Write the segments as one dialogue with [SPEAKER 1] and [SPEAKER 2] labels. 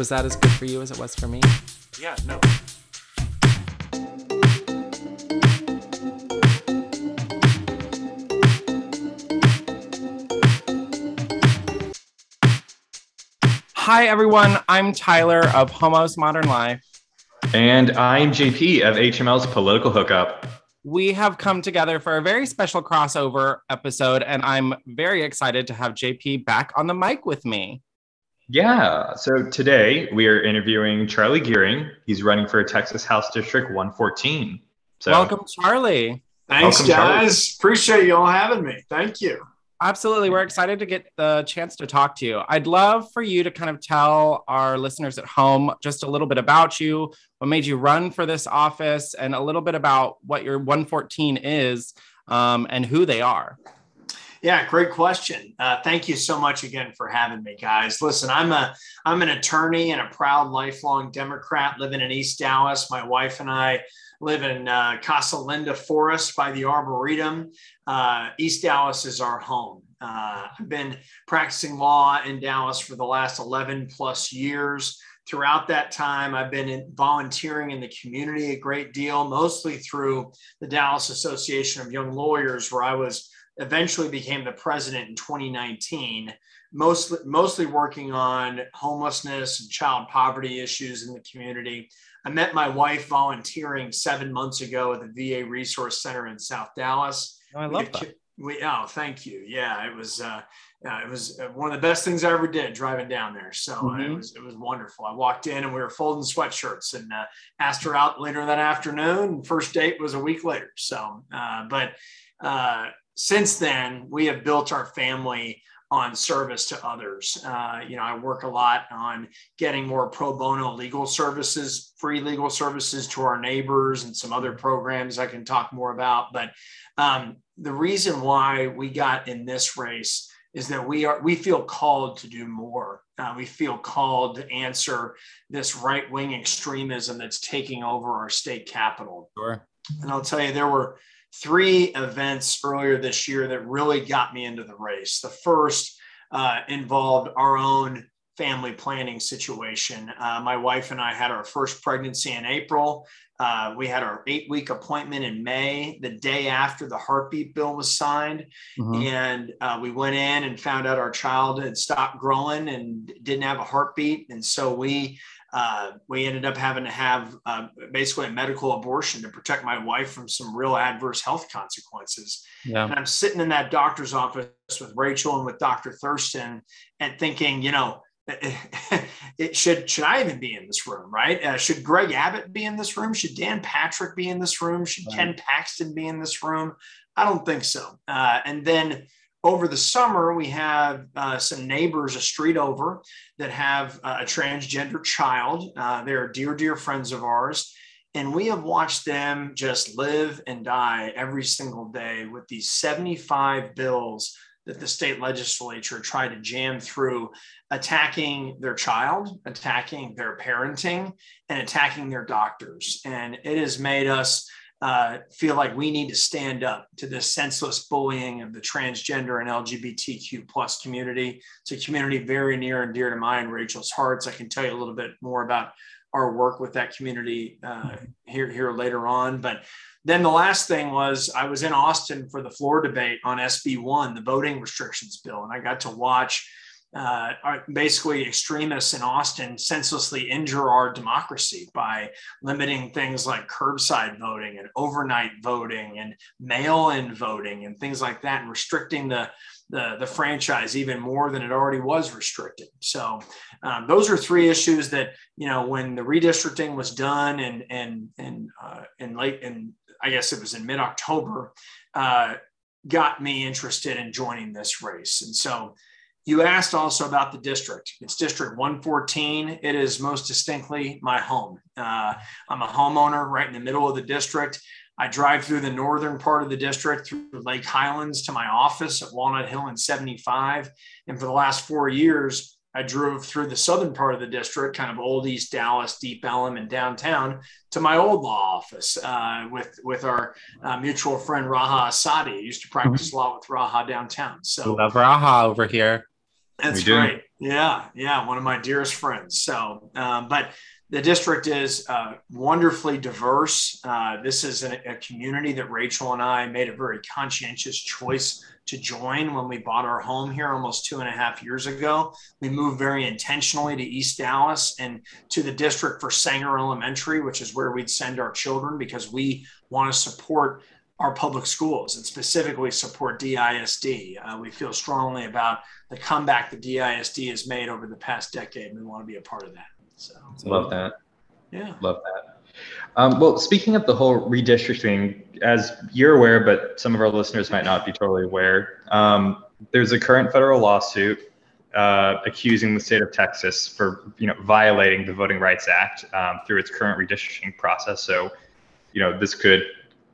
[SPEAKER 1] Was that as good for you as it was for me?
[SPEAKER 2] Yeah, no.
[SPEAKER 1] Hi, everyone. I'm Tyler of Homos Modern Life.
[SPEAKER 3] And I'm JP of HML's Political Hookup.
[SPEAKER 1] We have come together for a very special crossover episode, and I'm very excited to have JP back on the mic with me.
[SPEAKER 3] Yeah, so today we are interviewing Charlie Gearing. He's running for Texas House District 114. So
[SPEAKER 1] Welcome, Charlie.
[SPEAKER 4] Thanks,
[SPEAKER 3] Welcome, Charlie.
[SPEAKER 4] guys. Appreciate you all having me. Thank you.
[SPEAKER 1] Absolutely. We're excited to get the chance to talk to you. I'd love for you to kind of tell our listeners at home just a little bit about you, what made you run for this office, and a little bit about what your 114 is um, and who they are.
[SPEAKER 4] Yeah, great question. Uh, thank you so much again for having me, guys. Listen, I'm a I'm an attorney and a proud lifelong Democrat living in East Dallas. My wife and I live in uh, Casa Linda Forest by the Arboretum. Uh, East Dallas is our home. Uh, I've been practicing law in Dallas for the last 11 plus years. Throughout that time, I've been volunteering in the community a great deal, mostly through the Dallas Association of Young Lawyers, where I was eventually became the president in 2019 mostly mostly working on homelessness and child poverty issues in the community i met my wife volunteering seven months ago at the va resource center in south dallas
[SPEAKER 1] Oh, I
[SPEAKER 4] we
[SPEAKER 1] love
[SPEAKER 4] have
[SPEAKER 1] that.
[SPEAKER 4] We, oh, thank you. Yeah, it was uh, it was uh, one of the best things I ever did driving down there. So uh, it
[SPEAKER 1] Mhm.
[SPEAKER 4] was it was wonderful. I walked in and we were folding sweatshirts and uh, asked her out later that afternoon. First date was a week later. So, uh, but uh, since then we have built our family on service to others. Uh, you know, I work a lot on getting more pro bono legal services, free legal services to our neighbors, and some other programs I can talk more about. But um, the reason why we got in this race is that we are we feel called to do more. Uh, we feel called to answer this right wing extremism that's taking over our state capital.
[SPEAKER 1] Sure.
[SPEAKER 4] And I'll tell you, there were three events earlier this year that really got me into the race. The first uh, involved our own family planning situation. Uh, my wife and I had our first pregnancy in April. Uh, we had our eight week appointment in May, the day after the heartbeat bill was signed.
[SPEAKER 1] Mhm.
[SPEAKER 4] And uh, we went in and found out our child had stopped growing and didn't have a heartbeat. And so we uh, we ended up having to have uh, basically a medical abortion to protect my wife from some real adverse health consequences.
[SPEAKER 1] Yeah.
[SPEAKER 4] And I'm sitting in that doctor's office with Rachel and with Dr. Thurston and thinking, you know, it should should I even be in this room, right? Uh, should Greg Abbott be in this room? Should Dan Patrick be in this room? Should
[SPEAKER 1] Right.
[SPEAKER 4] Ken Paxton be in this room? I don't think so. Uh, and then over the summer, we have uh, some neighbors a street over that have uh, a transgender child. Uh, they're dear, dear friends of ours. And we have watched them just live and die every single day with these 75 bills that the state legislature tried to jam through, attacking their child, attacking their parenting, and attacking their doctors. And it has made us uh, feel like we need to stand up to this senseless bullying of the transgender and LGBTQ plus community. It's a community very near and dear to mine, and Rachel's hearts. I can tell you a little bit more about our work with that community uh, here here later on. But then the last thing was I was in Austin for the floor debate on SB one, the voting restrictions bill, and I got to watch uh, are basically extremists in Austin senselessly injure our democracy by limiting things like curbside voting and overnight voting and mail-in voting and things like that, and restricting the the, the franchise even more than it already was restricted. So um, those are three issues that you know when the redistricting was done and and and uh, in late in I guess it was in mid October, uh, got me interested in joining this race. And so you asked also about the district. It's District 114. It is most distinctly my home. Uh, I'm a homeowner right in the middle of the district. I drive through the northern part of the district through Lake Highlands to my office at Walnut Hill and 75. And for the last four years, I drove through the southern part of the district, kind of old East Dallas, Deep Ellum, and downtown to my old law office uh, with with our uh, mutual friend Raha Asadi. I used to practice mm-hmm. law with Raha downtown. So
[SPEAKER 1] love Raha over here.
[SPEAKER 4] That's great. Yeah, yeah, one of my dearest friends. So, um, but the district is uh, wonderfully diverse. Uh, this is a, a, community that Rachel and I made a very conscientious choice to join when we bought our home here almost two and a half years ago. We moved very intentionally to East Dallas and to the district for Sanger Elementary, which is where we'd send our children because we want to support our public schools and specifically support DISD. Uh, we feel strongly about the comeback that DISD has made over the past decade, and we want to be a part of that. So
[SPEAKER 3] love that.
[SPEAKER 4] Yeah,
[SPEAKER 3] love that. Um, well, speaking of the whole redistricting, as you're aware, but some of our listeners might not be totally aware, um, there's a current federal lawsuit uh, accusing the state of Texas for you know violating the Voting Rights Act um, through its current redistricting process. So, you know, this could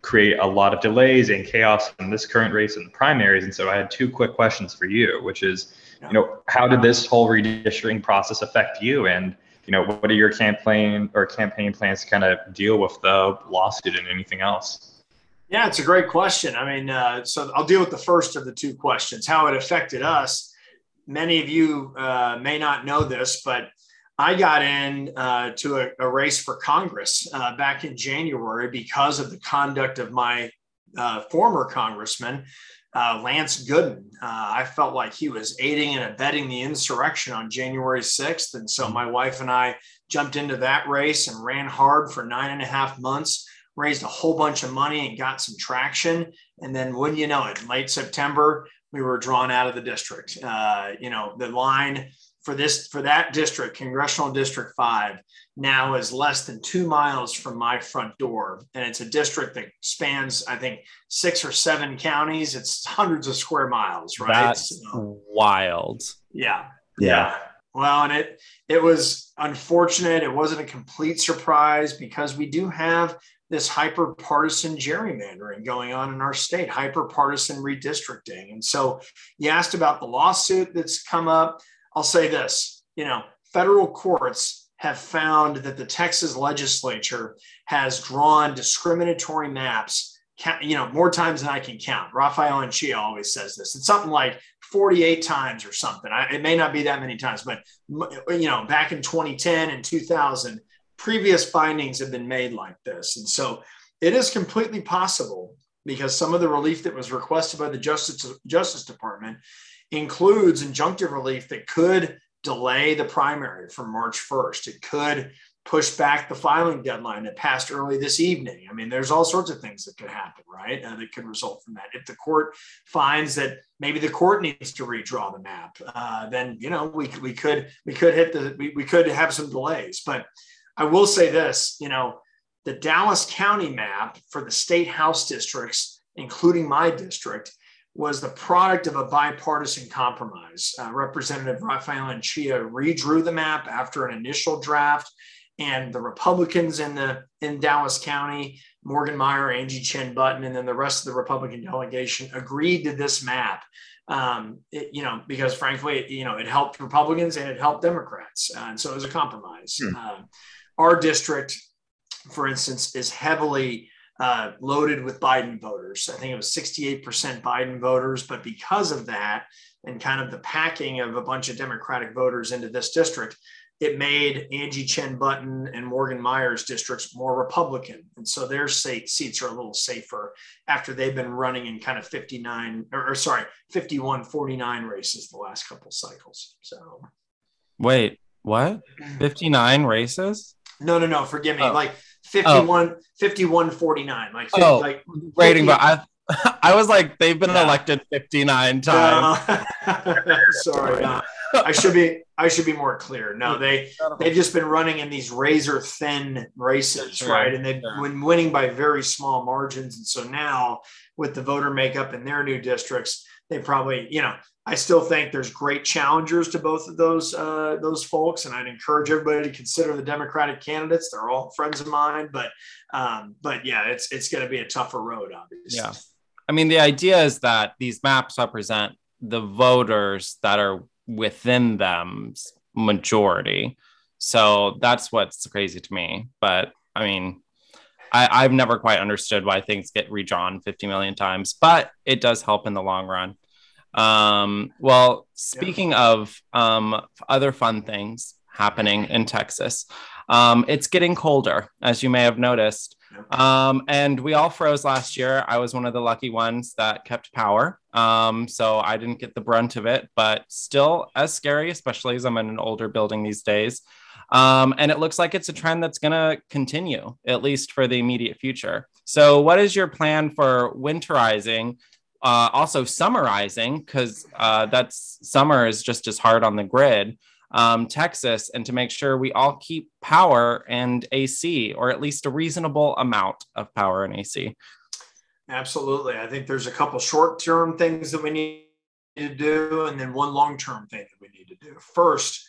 [SPEAKER 3] create a lot of delays and chaos in this current race and the primaries. And so I had two quick questions for you, which is, you know, how did this whole redistricting process affect you? And, you know, what are your campaign or campaign plans to kind of deal with the lawsuit and anything else?
[SPEAKER 4] Yeah, it's a great question. I mean, uh, so I'll deal with the first of the two questions, how it affected us. Many of you uh, may not know this, but I got in uh, to a, a, race for Congress uh, back in January because of the conduct of my uh, former congressman, uh, Lance Gooden. Uh, I felt like he was aiding and abetting the insurrection on January 6th. And so my wife and I jumped into that race and ran hard for nine and a half months, raised a whole bunch of money and got some traction. And then, wouldn't you know it, late September, we were drawn out of the district. Uh, you know, the line for this for that district, congressional district five, now is less than two miles from my front door, and it's a district that spans, I think, six or seven counties. It's hundreds of square miles, right?
[SPEAKER 1] That's so, wild.
[SPEAKER 4] Yeah, yeah. Well, and it it was unfortunate. It wasn't a complete surprise because we do have this hyper partisan gerrymandering going on in our state, hyper partisan redistricting. And so you asked about the lawsuit that's come up. I'll say this you know, federal courts have found that the Texas legislature has drawn discriminatory maps, you know, more times than I can count. Rafael Anchia always says this. It's something like 48 times or something. I, it may not be that many times, but, you know, back in 2010 and 2000, previous findings have been made like this. And so it is completely possible because some of the relief that was requested by the Justice, Justice Department includes injunctive relief that could delay the primary from March 1st. It could push back the filing deadline that passed early this evening. I mean, there's all sorts of things that could happen, right? Uh, that could result from that. If the court finds that maybe the court needs to redraw the map, uh, then you know we, we could we could hit the we, we could have some delays. But I will say this, you know, the Dallas County map for the state house districts, including my district, was the product of a bipartisan compromise. Uh, Representative Rafael Anchia redrew the map after an initial draft, and the Republicans in the in Dallas County, Morgan Meyer, Angie Chen Button, and then the rest of the Republican delegation agreed to this map. Um, it, you know, because frankly, it, you know, it helped Republicans and it helped Democrats, uh, and so it was a compromise. Hmm. Uh, our district, for instance, is heavily uh, loaded with Biden voters. I think it was 68% Biden voters, but because of that and kind of the packing of a bunch of Democratic voters into this district, it made Angie Chen Button and Morgan Meyer's districts more Republican. And so their seats are a little safer after they've been running in kind of 59 or, or sorry, 51 49 races the last couple cycles. So
[SPEAKER 1] wait, what? 59 races?
[SPEAKER 4] No, no, no. Forgive me. Oh. Like 51, oh. 51 49. Like,
[SPEAKER 1] oh,
[SPEAKER 4] like
[SPEAKER 1] rating, but I, I was like, they've been yeah. elected 59 times.
[SPEAKER 4] No. Sorry. No. I should be I should be more clear. No, they they've just been running in these razor thin races, right? And they've been winning by very small margins. And so now with the voter makeup in their new districts, they probably, you know, I still think there's great challengers to both of those uh, those folks, and I'd encourage everybody to consider the Democratic candidates. They're all friends of mine, but um, but yeah, it's it's going to be a tougher road, obviously.
[SPEAKER 1] Yeah, I mean, the idea is that these maps represent the voters that are within them's majority. So that's what's crazy to me. But I mean, I, I've never quite understood why things get redrawn 50 million times, but it does help in the long run. Um, well, speaking yeah. of um, other fun things happening in Texas, um, it's getting colder, as you may have noticed. Um, and we all froze last year. I was one of the lucky ones that kept power. Um, so I didn't get the brunt of it, but still as scary, especially as I'm in an older building these days. Um, and it looks like it's a trend that's going to continue, at least for the immediate future. So, what is your plan for winterizing uh, also summarizing because uh, that's summer is just as hard on the grid um, texas and to make sure we all keep power and ac or at least a reasonable amount of power and ac
[SPEAKER 4] absolutely. I think there's a couple short-term things that we need to do and then one long-term thing that we need to do. First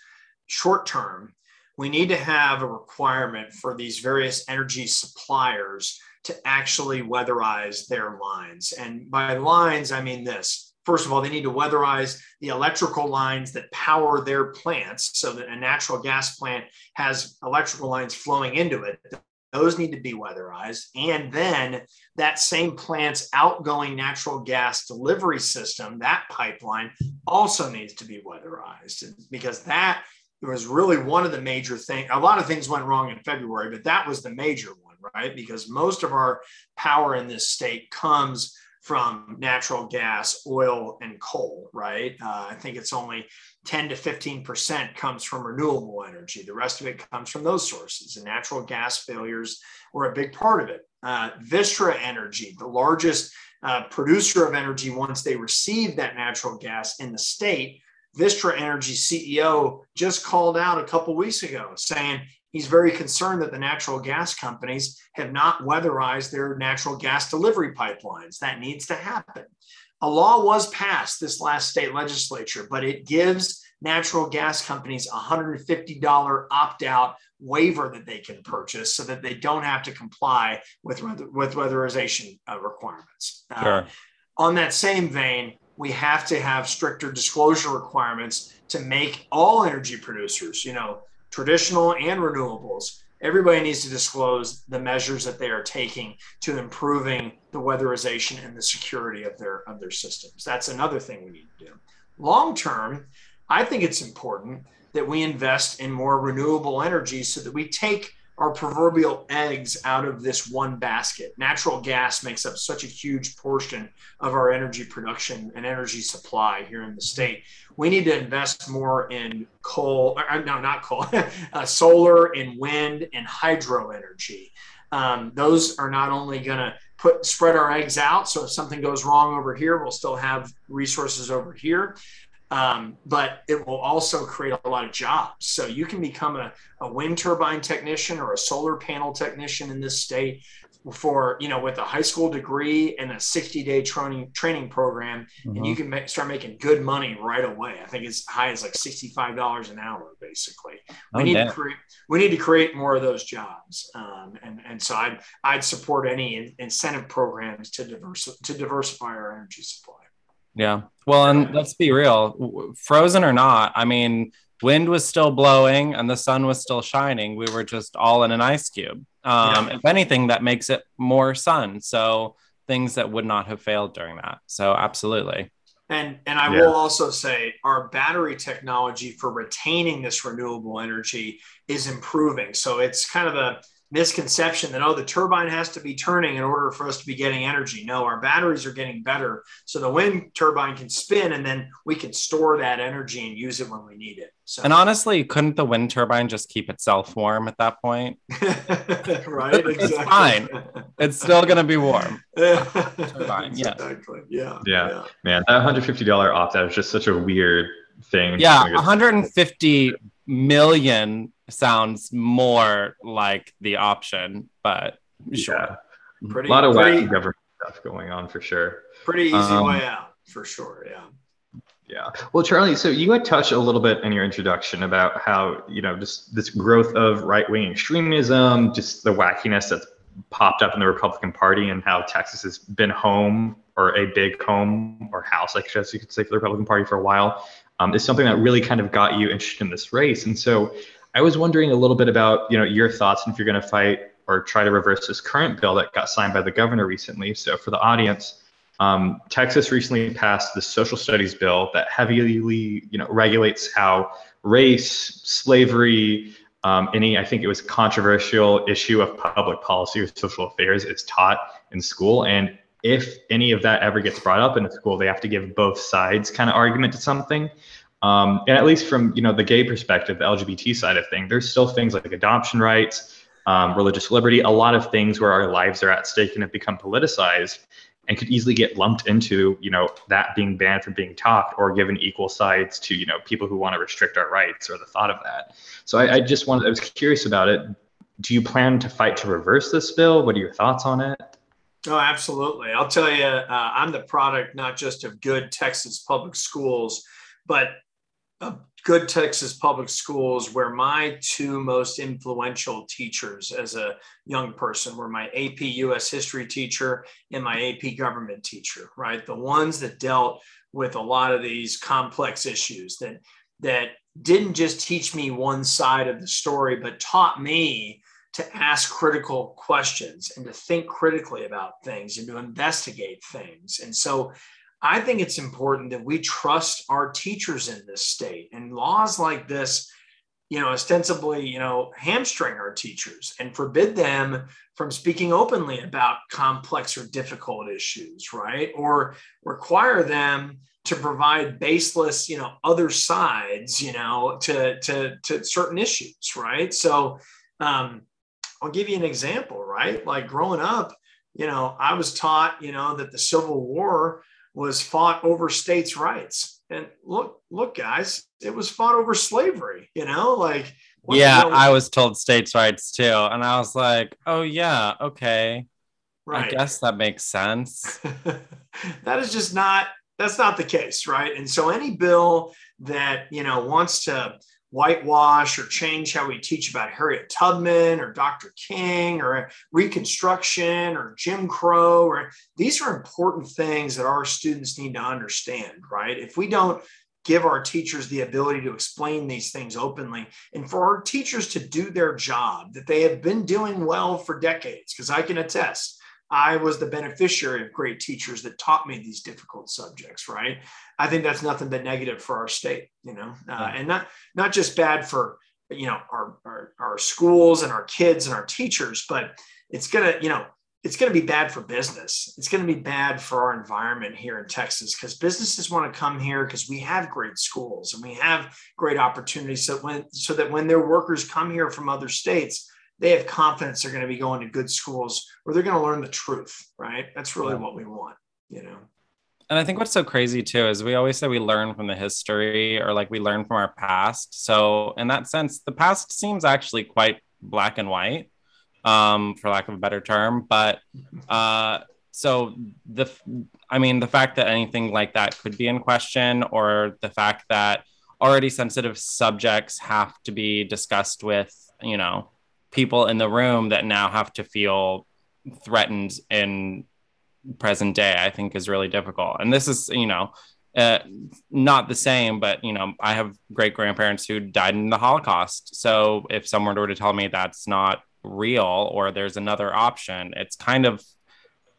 [SPEAKER 4] short term we need to have a requirement for these various energy suppliers to actually weatherize their lines. And by lines, I mean this. First of all, they need to weatherize the electrical lines that power their plants so that a natural gas plant has electrical lines flowing into it. Those need to be weatherized. And then that same plant's outgoing natural gas delivery system, that pipeline, also needs to be weatherized because that was really one of the major things. A lot of things went wrong in February, but that was the major one right? Because most of our power in this state comes from natural gas, oil, and coal, right? Uh, I think it's only 10 to 15% comes from renewable energy. The rest of it comes from those sources, and natural gas failures were a big part of it. Uh, Vistra Energy, the largest uh, producer of energy once they received that natural gas in the state, Vistra Energy CEO just called out a couple weeks ago saying he's very concerned that the natural gas companies have not weatherized their natural gas delivery pipelines. That needs to happen. A law was passed this last state legislature, but it gives natural gas companies a $150 opt out waiver that they can purchase so that they don't have to comply with, with weatherization uh, requirements. Uh, sure. Uh, on that same vein, we have to have stricter disclosure requirements to make all energy producers, you know, traditional and renewables, everybody needs to disclose the measures that they are taking to improving the weatherization and the security of their of their systems. That's another thing we need to do. Long term, I think it's important that we invest in more renewable energy so that we take our proverbial eggs out of this one basket. Natural gas makes up such a huge portion of our energy production and energy supply here in the state. We need to invest more in coal, uh, no, not coal, uh, solar and wind and hydro energy. Um, those are not only going to put spread our eggs out, so if something goes wrong over here, we'll still have resources over here um, but it will also create a lot of jobs. So you can become a, a wind turbine technician or a solar panel technician in this state for you know with a high school degree and a 60 day training training program mm-hmm. and you mm-hmm. can make, start making good money right away i think it's high as like $65 an hour basically we oh, need to create we need to create more of those jobs um, and and so i'd i'd support any incentive programs to diverse to diversify our energy supply
[SPEAKER 1] yeah. Well, and let's be real, frozen or not, I mean, wind was still blowing and the sun was still shining. We were just all in an ice cube. Um, yeah. If anything, that makes it more sun. So things that would not have failed during that. So absolutely.
[SPEAKER 4] And and I yeah. will also say our battery technology for retaining this renewable energy is improving. So it's kind of a misconception that oh the turbine has to be turning in order for us to be getting energy. No our batteries are getting better so the wind turbine can spin and then we can store that energy and use it when we need it. So
[SPEAKER 1] and honestly couldn't the wind turbine just keep itself warm at that point?
[SPEAKER 4] Right exactly.
[SPEAKER 1] it's fine. It's still going to be warm.
[SPEAKER 3] Turbine yeah. Exactly. yeah yeah. yeah. Man that $150 opt out is just such a weird thing.
[SPEAKER 1] Yeah 150 million sounds more like the option, but sure. Yeah.
[SPEAKER 3] Pretty, a lot of wacky government stuff going on for sure.
[SPEAKER 4] Pretty easy um, way out for sure. Yeah.
[SPEAKER 3] Yeah. Well, Charlie, so you had touched a little bit in your introduction about how, you know, just this growth of right wing extremism, just the wackiness that's popped up in the Republican Party and how Texas has been home or a big home or house, I guess you could say, for the Republican Party for a while, um, is something that really kind of got you interested in this race. And so I was wondering a little bit about, you know, your thoughts and if you're going to fight or try to reverse this current bill that got signed by the governor recently. So for the audience, um, Texas recently passed the social studies bill that heavily, you know, regulates how race, slavery, um, any, I think it was controversial issue of public policy or social affairs is taught in school. And if any of that ever gets brought up in a school, they have to give both sides kind of argument to something. Um, and at least from you know the gay perspective, the LGBT side of thing, there's still things like adoption rights, um, religious liberty, a lot of things where our lives are at stake and have become politicized and could easily get lumped into you know that being banned from being talked or given equal sides to you know people who want to restrict our rights or the thought of that. So I, I just wanted i was curious about it. Do you plan to fight to reverse this bill? What are your thoughts on it?
[SPEAKER 4] Oh, absolutely. I'll tell you, uh, I'm the product not just of good Texas public schools, but good Texas public schools where my two most influential teachers as a young person were my AP US history teacher and my AP government teacher, right? The ones that dealt with a lot of these complex issues that that didn't just teach me one side of the story, but taught me to ask critical questions and to think critically about things and to investigate things. And so I think it's important that we trust our teachers in this state and laws like this, you know, ostensibly, you know, hamstring our teachers and forbid them from speaking openly about complex or difficult issues, right? Or require them to provide baseless, you know, other sides, you know, to to to certain issues, right? So um, I'll give you an example, right? Like growing up, you know, I was taught, you know, that the Civil War was fought over states' rights. And look, look, guys, it was fought over slavery, you know, like
[SPEAKER 1] yeah, you know, I was told states' rights too. And I was like, oh yeah, okay. Right. I guess that makes sense.
[SPEAKER 4] that is just not that's not the case, right? And so any bill that you know wants to whitewash or change how we teach about Harriet Tubman or Dr. King or Reconstruction or Jim Crow. Or these are important things that our students need to understand, right? If we don't give our teachers the ability to explain these things openly and for our teachers to do their job that they have been doing well for decades, because I can attest I was the beneficiary of great teachers that taught me these difficult subjects, right? I think that's nothing but negative for our state, you know, uh, and not not just bad for you know our, our our schools and our kids and our teachers, but it's gonna you know it's going to be bad for business. It's going to be bad for our environment here in Texas because businesses want to come here because we have great schools and we have great opportunities. So when so that when their workers come here from other states, they have confidence they're going to be going to good schools where they're going to learn the truth, right? That's really what we want, you know.
[SPEAKER 1] And I think what's so crazy too is we always say we learn from the history or like we learn from our past. So in that sense, the past seems actually quite black and white, um, for lack of a better term. But uh, so the, I mean, the fact that anything like that could be in question, or the fact that already sensitive subjects have to be discussed with, you know, people in the room that now have to feel threatened in present day i think is really difficult. And this is you know uh, not the same but you know i have great grandparents who died in the holocaust. So if someone were to tell me that's not real or there's another option it's kind of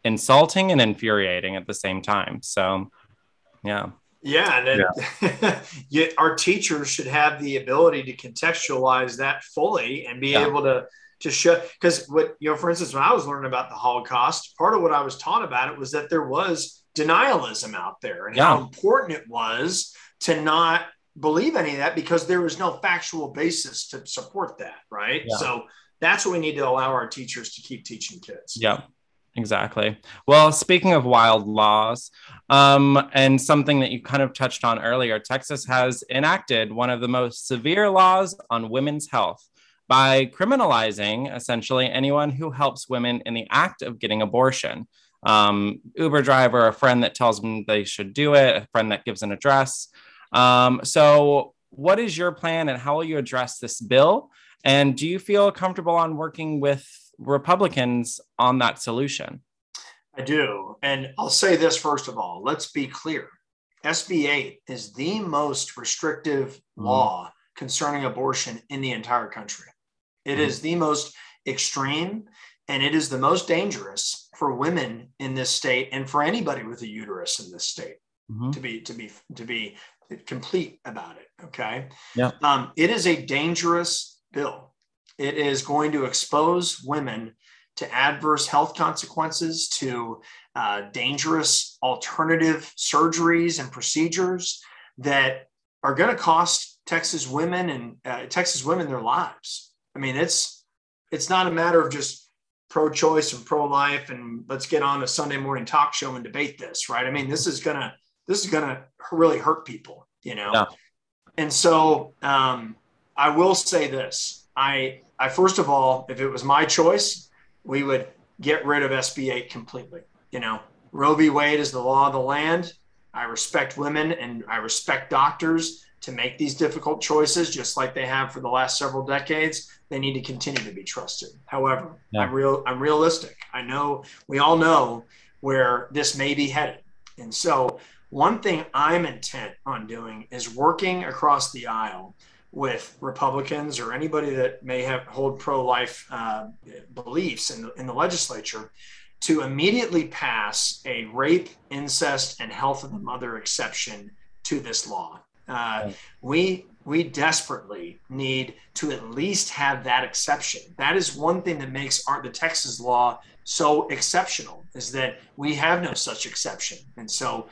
[SPEAKER 1] insulting and infuriating at the same time. So yeah
[SPEAKER 4] yeah, and yeah. our teachers should have the ability to contextualize that fully and be yeah. able to to show because what you know, for instance, when I was learning about the Holocaust, part of what I was taught about it was that there was denialism out there and yeah. how important it was to not believe any of that because there was no factual basis to support that, right? So that's what we need to allow our teachers to keep teaching kids.
[SPEAKER 1] Yeah. Exactly. Well, speaking of wild laws, um, and something that you kind of touched on earlier, Texas has enacted one of the most severe laws on women's health by criminalizing essentially anyone who helps women in the act of getting abortion. Um, Uber driver, a friend that tells them they should do it, a friend that gives an address. Um, so, what is your plan and how will you address this bill? And do you feel comfortable on working with Republicans on that solution?
[SPEAKER 4] I do. And I'll say this first of all let's be clear SB 8 is the most restrictive mm-hmm. law concerning abortion in the entire country. It mm-hmm. is the most extreme and it is the most dangerous for women in this state and for anybody with a uterus in this state mm-hmm. to be to be to be complete about it okay
[SPEAKER 1] yeah
[SPEAKER 4] um, it is a dangerous bill it is going to expose women to adverse health consequences to uh, dangerous alternative surgeries and procedures that are going to cost texas women and uh, texas women their lives. I mean it's it's not a matter of just pro-choice and pro-life and let's get on a sunday morning talk show and debate this right? I mean this is gonna this is gonna really hurt people you know? Yeah. and so um, i will say this. I i first of all if it was my choice we would get rid of sb 8 completely you know roe v wade is the law of the land i respect women and i respect doctors to make these difficult choices, just like they have for the last several decades. They need to continue to be trusted. However, yeah. I'm real. I'm realistic. I know we all know where this may be headed, and so one thing I'm intent on doing is working across the aisle with Republicans or anybody that may have hold pro-life uh, beliefs in the, in the legislature to immediately pass a rape, incest, and health of the mother exception to this law. Uh, we we desperately need to at least have that exception. That is one thing that makes our, the Texas law so exceptional is that we have no such exception. And so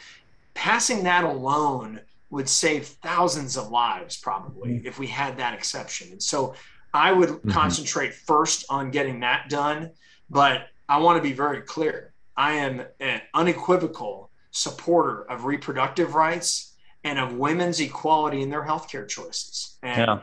[SPEAKER 4] passing that alone would save thousands of lives probably mm-hmm. if we had that exception. And so I would mm-hmm. concentrate first on getting that done, but I want to be very clear. I am an unequivocal supporter of reproductive rights and of women's equality in their healthcare choices. And yeah.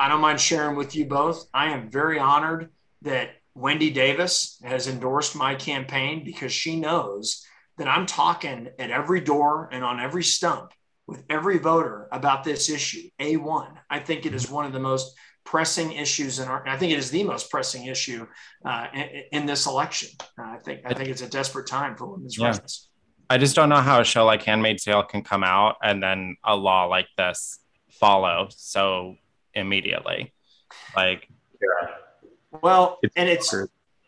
[SPEAKER 4] I don't mind sharing with you both. I am very honored that Wendy Davis has endorsed my campaign because she knows that I'm talking at every door and on every stump with every voter about this issue. A1. I think it is one of the most pressing issues in our. I think it is the most pressing issue uh, in, in, this election. Uh, I think I think it's a desperate time for women's yeah. rights.
[SPEAKER 1] I just don't know how a show like Handmaid's Tale can come out and then a law like this follow so immediately. Like,
[SPEAKER 4] yeah. Well, it's and it's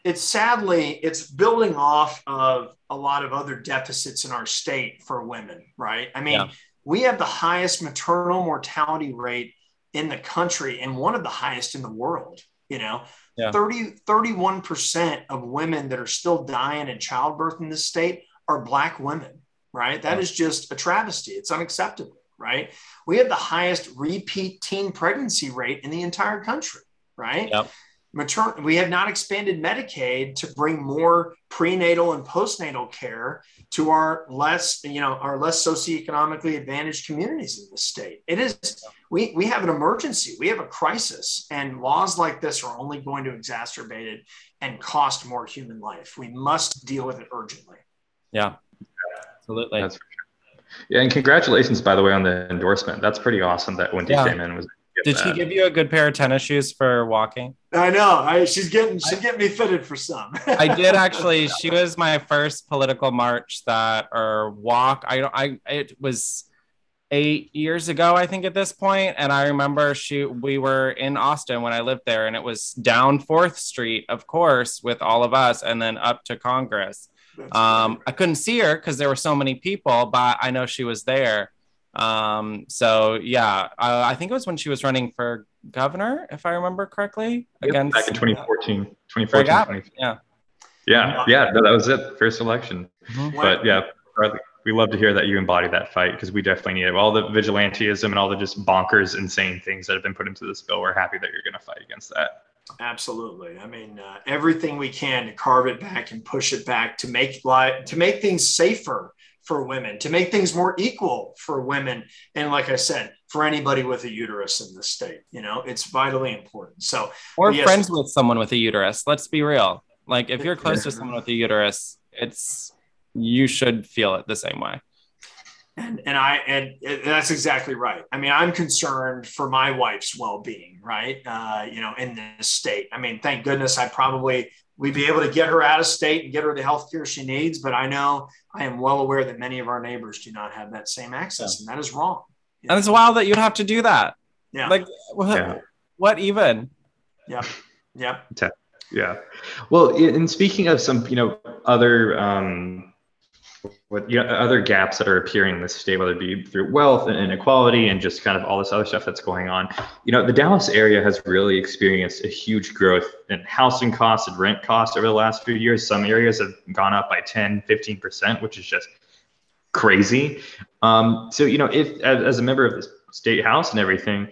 [SPEAKER 4] it's sadly it's building off of a lot of other deficits in our state for women, right? I mean, yeah. We have the highest maternal mortality rate in the country and one of the highest in the world, you know. Yeah. 30 31% of women that are still dying in childbirth in this state are black women, right? That is just a travesty. It's unacceptable, right? We have the highest repeat teen pregnancy rate in the entire country, right? Yep. Matern- we have not expanded Medicaid to bring more prenatal and postnatal care to our less, you know, our less socioeconomically advantaged communities in the state. It is we we have an emergency, we have a crisis, and laws like this are only going to exacerbate it and cost more human life. We must deal with it urgently.
[SPEAKER 1] Yeah, absolutely. That's
[SPEAKER 3] yeah, and congratulations, by the way, on the endorsement. That's pretty awesome that Wendy yeah. came in was.
[SPEAKER 1] Did that. she give you a good pair of tennis shoes for walking?
[SPEAKER 4] I know. I, she's getting she's getting me fitted for some.
[SPEAKER 1] I did actually. She was my first political march that or walk. I don't. I it was eight years ago, I think, at this. And I remember she we were in Austin when I lived there, and it was down Fourth Street, of course, with all of us, and then up to Congress. Um, I couldn't see her because there were so many people, but I know she was there. Um, so yeah, uh, I think it was when she was running for governor, if I remember correctly.
[SPEAKER 3] Yep, against back in 2014, 2014, yeah. Yeah, yeah, no, that was it, first election. Mm-hmm. But yeah, we love to hear that you embody that fight because we definitely need it. All the vigilantism and all the just bonkers, insane things that have been put into this bill, we're happy that you're going to fight against that.
[SPEAKER 4] Absolutely. I mean, uh, everything we can to carve it back and push it back to make life, to make things safer for women, to make things more equal for women. And like I said, for anybody with a uterus in the state, you know, it's vitally important. So,
[SPEAKER 1] or yes, friends with someone with a uterus. Let's be real. Like, if you're close to someone with a uterus, it's you should feel it the same way.
[SPEAKER 4] And and I and that's exactly right. I mean, I'm concerned for my wife's well-being, right? Uh, you know, in this state. I mean, thank goodness I probably we'd be able to get her out of state and get her the health care she needs. But I know I am well aware that many of our neighbors do not have that same access, yeah. and that is wrong.
[SPEAKER 1] And it's wild that you'd have to do that.
[SPEAKER 4] Yeah.
[SPEAKER 1] Like what, yeah. what even?
[SPEAKER 4] Yeah. Yeah.
[SPEAKER 3] Yeah. Well, in speaking of some, you know, other um, what you know, other gaps that are appearing in the state, whether it be through wealth and inequality and just kind of all this other stuff that's going on. You know, the Dallas area has really experienced a huge growth in housing costs and rent costs over the last few years. Some areas have gone up by 10, 15%, which is just crazy. Um, so, you know, if as, as a member of the state house and everything,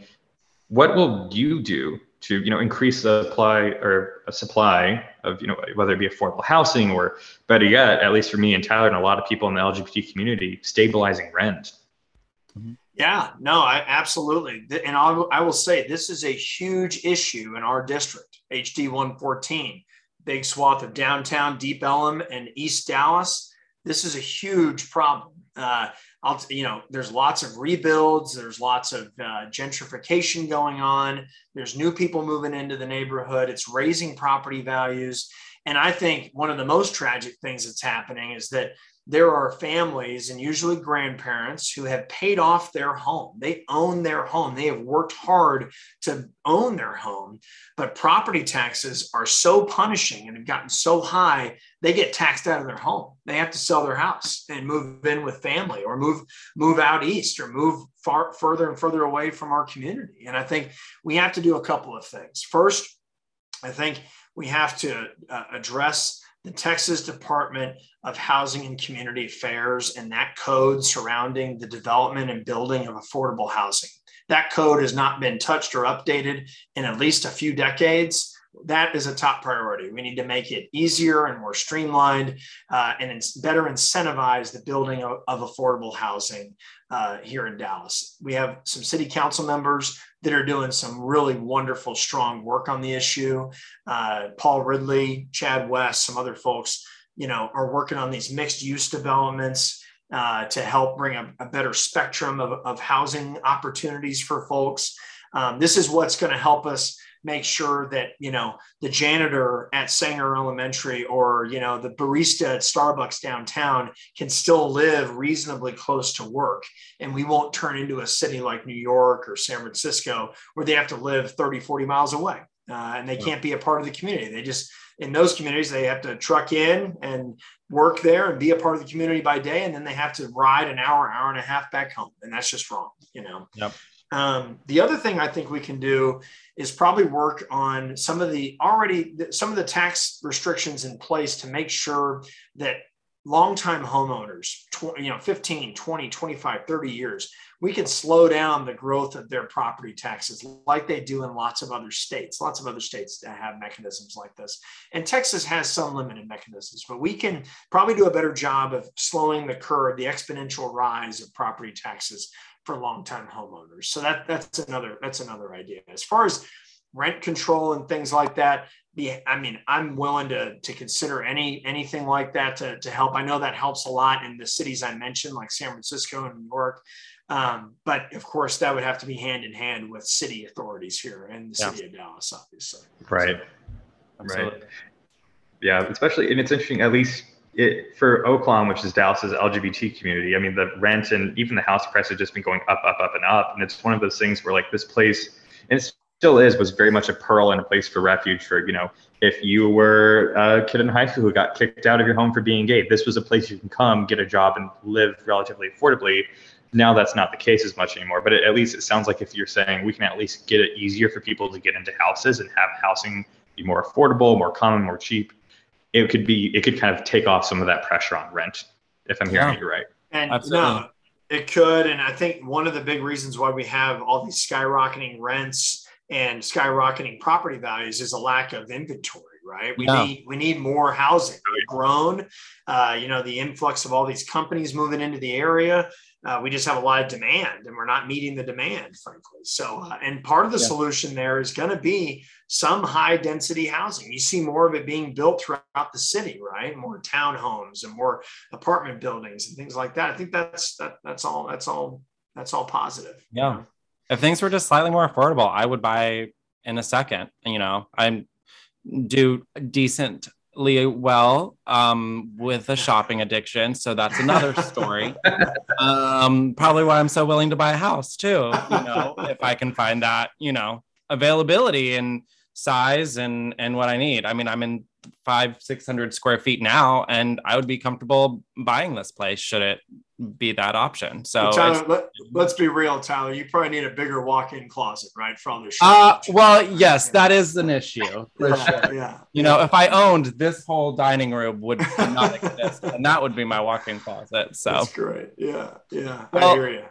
[SPEAKER 3] what will you do to you know increase the supply or a supply of you know whether it be affordable housing or better yet at least for me and tyler and a lot of people in the lgbt community stabilizing rent.
[SPEAKER 4] Mm-hmm. yeah no I, absolutely. And I'll, I will say this is a huge issue in our district hd 114 big swath of downtown deep ellum and east dallas. This is a huge problem. Uh, I'll, you know, there's lots of rebuilds, there's lots of uh, gentrification going on, there's new people moving into the neighborhood, it's raising property values. And I think one of the most tragic things that's happening is that there are families and usually grandparents who have paid off their home. They own their home. They have worked hard to own their home, but property taxes are so punishing and have gotten so high, they get taxed out of their home. They have to sell their house and move in with family or move move out east or move far further and further away from our community. And I think we have to do a couple of things. First, I think we have to uh, address the Texas Department of Housing and Community Affairs and that code surrounding the development and building of affordable housing. That code has not been touched or updated in at least a few decades that is a top priority. We need to make it easier and more streamlined uh, and better incentivize the building of, of affordable housing uh, here in Dallas. We have some city council members that are doing some really wonderful, strong work on the issue. Uh, Paul Ridley, Chad West, some other folks, you know, are working on these mixed use developments. Uh, to help bring a, a better spectrum of, of housing opportunities for folks. Um, this is what's going to help us make sure that you know the janitor at Sanger Elementary or you know the barista at Starbucks downtown can still live reasonably close to work. And we won't turn into a city like New York or San Francisco where they have to live 30 40 miles away uh, and they can't be a part of the community. They just in those communities they have to truck in and work there and be a part of the community by day and then they have to ride an hour hour and a half back home and that's just wrong you know?
[SPEAKER 3] Yep.
[SPEAKER 4] Um, the other thing I think we can do is probably work on some of the already some of the tax restrictions in place to make sure that longtime homeowners, tw- you know, 15, 20, 25, 30 years, we can slow down the growth of their property taxes like they do in lots of other states. Lots of other states that have mechanisms like this. And Texas has some limited mechanisms, but we can probably do a better job of slowing the curve, the exponential rise of property taxes for long-time homeowners. So that that's another that's another idea. As far as rent control and things like that, be I mean, I'm willing to to consider any anything like that to, to help. I know that helps a lot in the cities I mentioned, like San Francisco and New York. Um, but of course, that would have to be hand in hand with city authorities here in the city of Dallas, obviously.
[SPEAKER 3] Right. So, right. Yeah, especially, and it's interesting. At least it, for Oaklawn, which is Dallas's LGBT community, I mean, the rent and even the house price has just been going up, up, up, and up. And it's one of those things where, like, this place, and it still is, was very much a pearl and a place for refuge for, you know, if you were a kid in high school who got kicked out of your home for being gay, this was a place you can come, get a job, and live relatively affordably. Now that's not the case as much anymore. But it, at least it sounds like if you're saying we can at least get it easier for people to get into houses and have housing be more affordable, more common, more cheap it could be it could kind of take off some of that pressure on rent if i'm hearing yeah. you right
[SPEAKER 4] and Absolutely. no it could and i think one of the big reasons why we have all these skyrocketing rents and skyrocketing property values is a lack of inventory right we yeah. need we need more housing We've grown uh, you know the influx of all these companies moving into the area Uh, we just have a lot of demand and we're not meeting the demand, frankly. So, uh, and part of the yeah. solution there is going to be some high density housing. You see more of it being built throughout the city, right? More townhomes and more apartment buildings and things like that. I think that's that, that's all that's all that's all positive.
[SPEAKER 1] Yeah. If things were just slightly more affordable, I would buy in a second. You know, I do decent well um, with a shopping addiction. So that's another story. um, probably why I'm so willing to buy a house too. You know, if I can find that, you know, availability and size and and what I need. I mean, I'm in five, six hundred square feet now, and I would be comfortable buying this place should it be that option. So
[SPEAKER 4] Tyler, let, us be real, Tyler. You probably need a bigger walk-in closet, right? For all this.
[SPEAKER 1] Uh, well, yes, that is an issue for
[SPEAKER 4] yeah, sure. Yeah.
[SPEAKER 1] You know, if I owned this whole dining room would not exist, and that would be my walk-in closet. So
[SPEAKER 4] that's great. Yeah, yeah. Well, I hear you.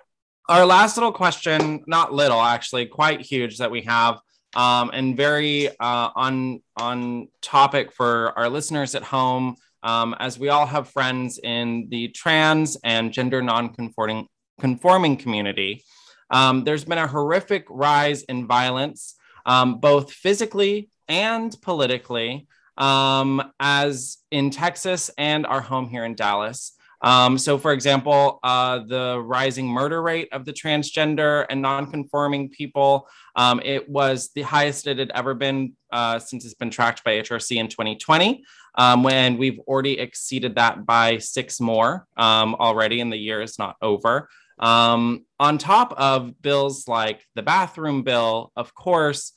[SPEAKER 1] Our last little question, not little, actually, quite huge that we have. Um, and very uh, on on topic for our listeners at home um, as we all have friends in the trans and gender non-conforming conforming community. Um, there's been a horrific rise in violence, um, both physically and politically, um, as in Texas and our home here in Dallas. Um, so, for example, uh, the rising murder rate of the transgender and non-conforming people, um, it was the highest it had ever been uh, since it's been tracked by HRC in 2020 um, when we've already exceeded that by six more um, already, and the year is not over. Um, on top of bills like the bathroom bill, of course,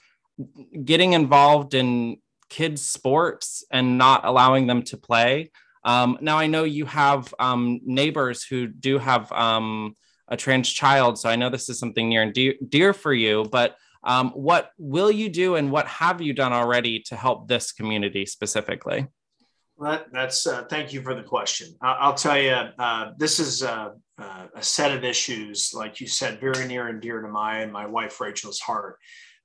[SPEAKER 1] getting involved in kids' sports and not allowing them to play. Um, now, I know you have um, neighbors who do have um, a trans child, so I know this is something near and dear, dear for you, but um, what will you do and what have you done already to help this community specifically?
[SPEAKER 4] That, that's uh, thank you for the question. I, will tell you, uh, this is a, a, set of issues, like you said, very near and dear to my and my wife Rachel's heart.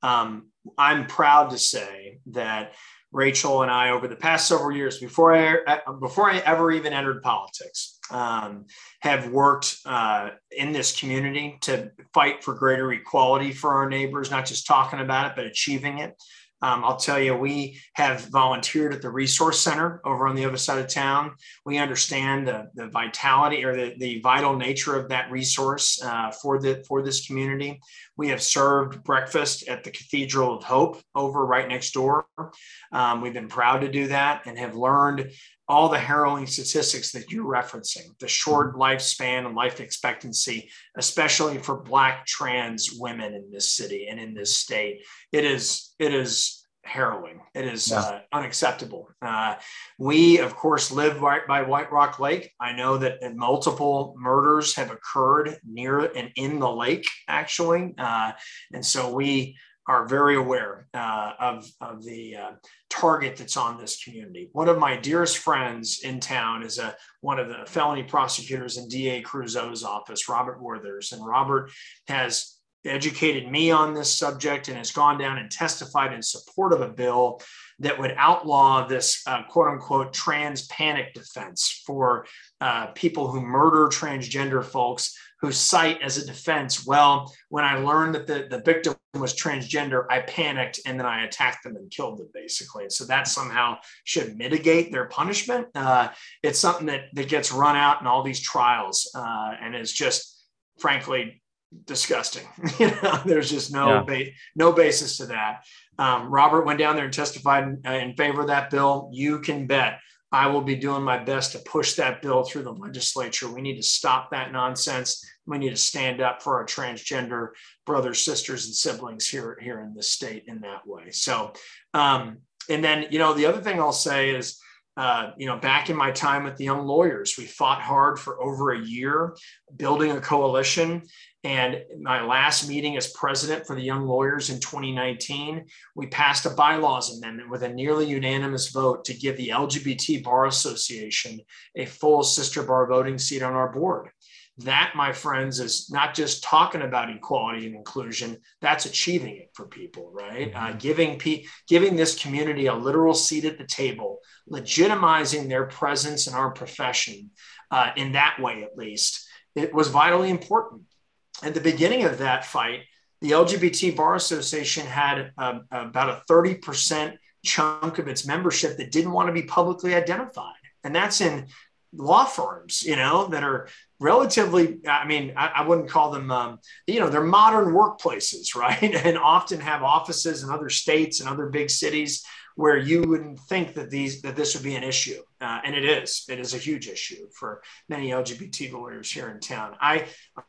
[SPEAKER 4] Um, I'm proud to say that Rachel and I, over the past several years, before I before I ever even entered politics, um, have worked uh, in this community to fight for greater equality for our neighbors, not just talking about it, but achieving it. Um, I'll tell you, we have volunteered at the resource center over on the other side of town. We understand the, the vitality or the, the vital nature of that resource uh, for the for this community. We have served breakfast at the Cathedral of Hope over right next door. Um, we've been proud to do that and have learned all the harrowing statistics that you're referencing the short lifespan and life expectancy especially for black trans women in this city and in this state it is it is harrowing. It is yeah. uh, unacceptable. Uh, we of course live right by white rock lake. I know that multiple murders have occurred near and in the lake actually. Uh, and so we are very aware uh, of, of the uh, target that's on this community. One of my dearest friends in town is a, one of the felony prosecutors in DA Creuzot's office, Robert Worthers. And Robert has educated me on this subject and has gone down and testified in support of a bill that would outlaw this uh, quote unquote trans panic defense for uh, people who murder transgender folks who cite as a defense, well, when I learned that the, the victim was transgender, I panicked and then I attacked them and killed them, basically. And so that somehow should mitigate their punishment. Uh, it's something that, that gets run out in all these trials uh, and is just, frankly, disgusting. you know, there's just no yeah. ba- no basis to that. Um, Robert went down there and testified in, uh, in favor of that bill. You can bet I will be doing my best to push that bill through the legislature. We need to stop that nonsense. We need to stand up for our transgender brothers, sisters, and siblings here, here in this state in that way. So, um, and then, you know, the other thing I'll say is, uh, you know, back in my time with the young lawyers, we fought hard for over a year building a coalition. And my last meeting as president for the Young Lawyers in 2019, we passed a bylaws amendment with a nearly unanimous vote to give the LGBT Bar Association a full sister bar voting seat on our board. That, my friends, is not just talking about equality and inclusion, that's achieving it for people, right? Uh, mm-hmm. giving, pe- giving this community a literal seat at the table, legitimizing their presence in our profession uh, in that way, at least it was vitally important. At the beginning of that fight, the LGBT Bar Association had um, about a 30% chunk of its membership that didn't want to be publicly identified. And that's in law firms, you know, that are relatively, I mean, I, I wouldn't call them, um, you know, they're modern workplaces, right? And often have offices in other states and other big cities where you wouldn't think that these that this would be an issue, uh, and it is. It is a huge issue for many LGBT lawyers here in town. I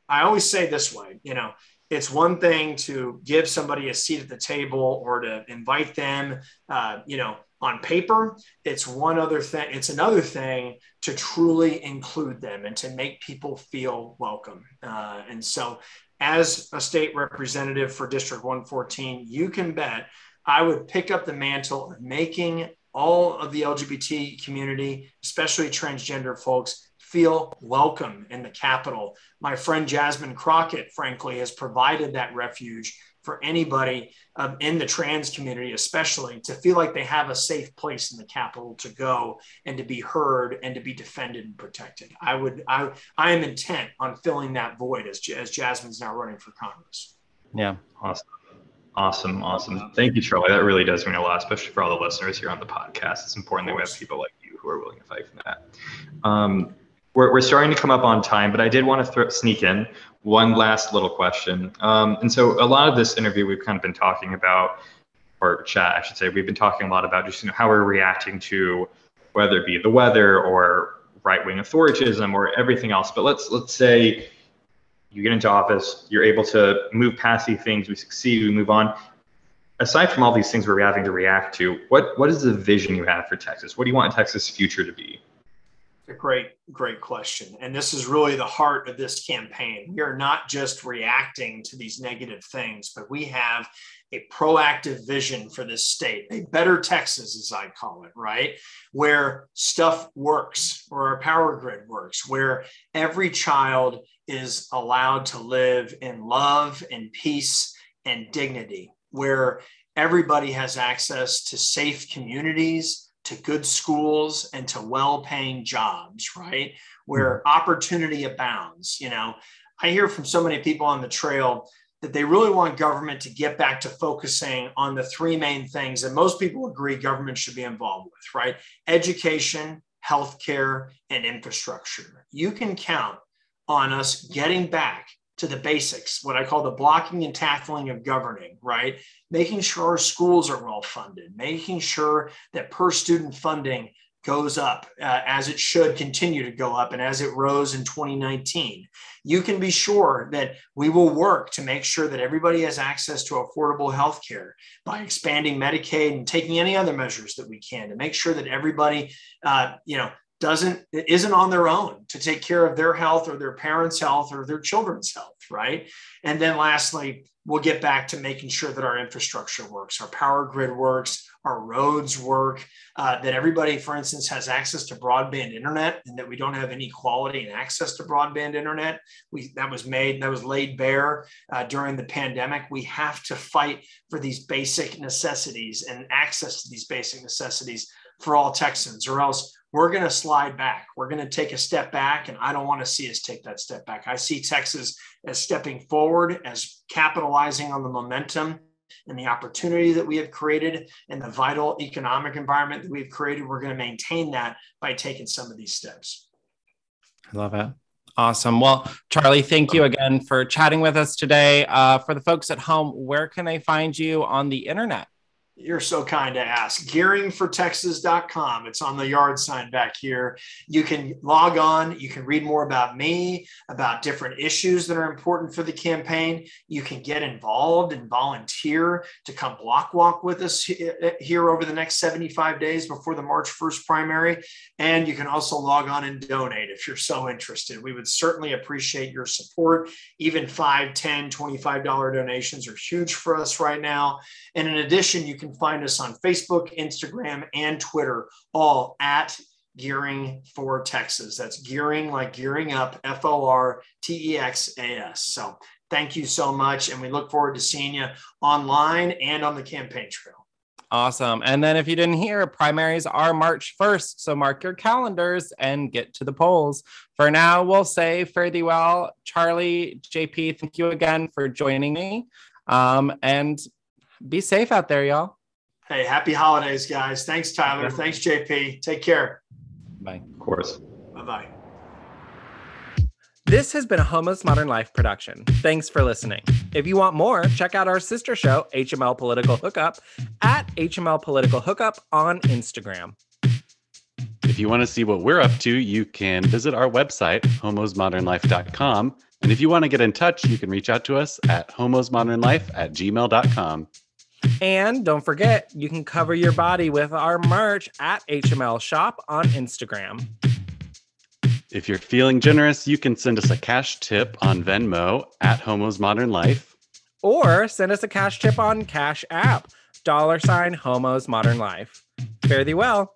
[SPEAKER 4] I always say this way, you know, it's one thing to give somebody a seat at the table or to invite them, uh, you know, on paper. It's one other thing. It's another thing to truly include them and to make people feel welcome. Uh, and so, as a state representative for District 114, you can bet I would pick up the mantle of making all of the LGBT community, especially transgender folks, feel welcome in the capital. My friend Jasmine Crockett, frankly, has provided that refuge for anybody um, in the trans community, especially to feel like they have a safe place in the capital to go and to be heard and to be defended and protected. I would, I, I am intent on filling that void as, as Jasmine's now running for Congress.
[SPEAKER 1] Yeah.
[SPEAKER 3] Awesome. Awesome, awesome. Thank you, Charlie. That really does mean a lot, especially for all the listeners here on the podcast. It's important that we have people like you who are willing to fight for that. Um, we're, we're starting to come up on time, but I did want to throw, sneak in one last little question. Um, and so a lot of this interview we've kind of been talking about, or chat, I should say, we've been talking a lot about just you know, how we're reacting to whether it be the weather or right-wing authoritism or everything else. But let's let's say you get into office, you're able to move past these things, we succeed, we move on. Aside from all these things we're having to react to, what what is the vision you have for Texas? What do you want Texas' future to be?
[SPEAKER 4] A great, great question. And this is really the heart of this campaign. We are not just reacting to these negative things, but we have a proactive vision for this state, a better Texas, as I call it, right? Where stuff works, where our power grid works, where every child is allowed to live in love and peace and dignity, where everybody has access to safe communities, to good schools, and to well paying jobs, right? Where mm-hmm. opportunity abounds. You know, I hear from so many people on the trail that they really want government to get back to focusing on the three main things that most people agree government should be involved with, right? Education, healthcare, and infrastructure. You can count on us getting back to the basics, what I call the blocking and tackling of governing, right? Making sure our schools are well funded, making sure that per student funding goes up uh, as it should continue to go up and as it rose in 2019. You can be sure that we will work to make sure that everybody has access to affordable health care by expanding Medicaid and taking any other measures that we can to make sure that everybody, uh, you know, doesn't isn't on their own to take care of their health or their parents' health or their children's health, right? And then lastly, we'll get back to making sure that our infrastructure works, our power grid works, our roads work, uh, that everybody, for instance, has access to broadband internet, and that we don't have inequality in access to broadband internet. We that was made that was laid bare uh, during the pandemic. We have to fight for these basic necessities and access to these basic necessities for all Texans, or else we're going to slide back. We're going to take a step back, and I don't want to see us take that step back. I see Texas as stepping forward, as capitalizing on the momentum and the opportunity that we have created and the vital economic environment that we've created. We're going to maintain that by taking some of these steps.
[SPEAKER 1] I love it. Awesome. Well, Charlie, thank you again for chatting with us today. Uh, for the folks at home, where can they find you on the internet?
[SPEAKER 4] You're so kind to ask. Gearingfortexas.com. It's on the yard sign back here. You can log on. You can read more about me, about different issues that are important for the campaign. You can get involved and volunteer to come block walk with us uh, here over the next 75 days before the March 1st primary. And you can also log on and donate if you're so interested. We would certainly appreciate your support. Even 5, 10, $25 donations are huge for us right now. And in addition, you can find us on Facebook, Instagram, and Twitter, all at Gearing for Texas. That's gearing like gearing up, F O R T E X A S. So thank you so much. And we look forward to seeing you online and on the campaign trail.
[SPEAKER 1] Awesome. And then if you didn't hear, primaries are March 1st. So mark your calendars and get to the polls. For now, we'll say fare thee well. Charlie, JP, thank you again for joining me. Um, and be safe out there, y'all.
[SPEAKER 4] Hey, happy holidays, guys. Thanks, Tyler. Thanks, JP. Take care.
[SPEAKER 1] Bye.
[SPEAKER 3] Of course.
[SPEAKER 4] Bye bye.
[SPEAKER 1] This has been a Homo's Modern Life production. Thanks for listening. If you want more, check out our sister show, HML Political Hookup, at HML Political Hookup on Instagram.
[SPEAKER 2] If you want to see what we're up to, you can visit our website, homosmodernlife.com. And if you want to get in touch, you can reach out to us at homosmodernlife at gmail.com.
[SPEAKER 1] And don't forget, you can cover your body with our merch at HML Shop on Instagram.
[SPEAKER 2] If you're feeling generous, you can send us a cash tip on Venmo at Homos Modern Life.
[SPEAKER 1] Or send us a cash tip on Cash App, dollar sign Homos Modern Life. Fare thee well.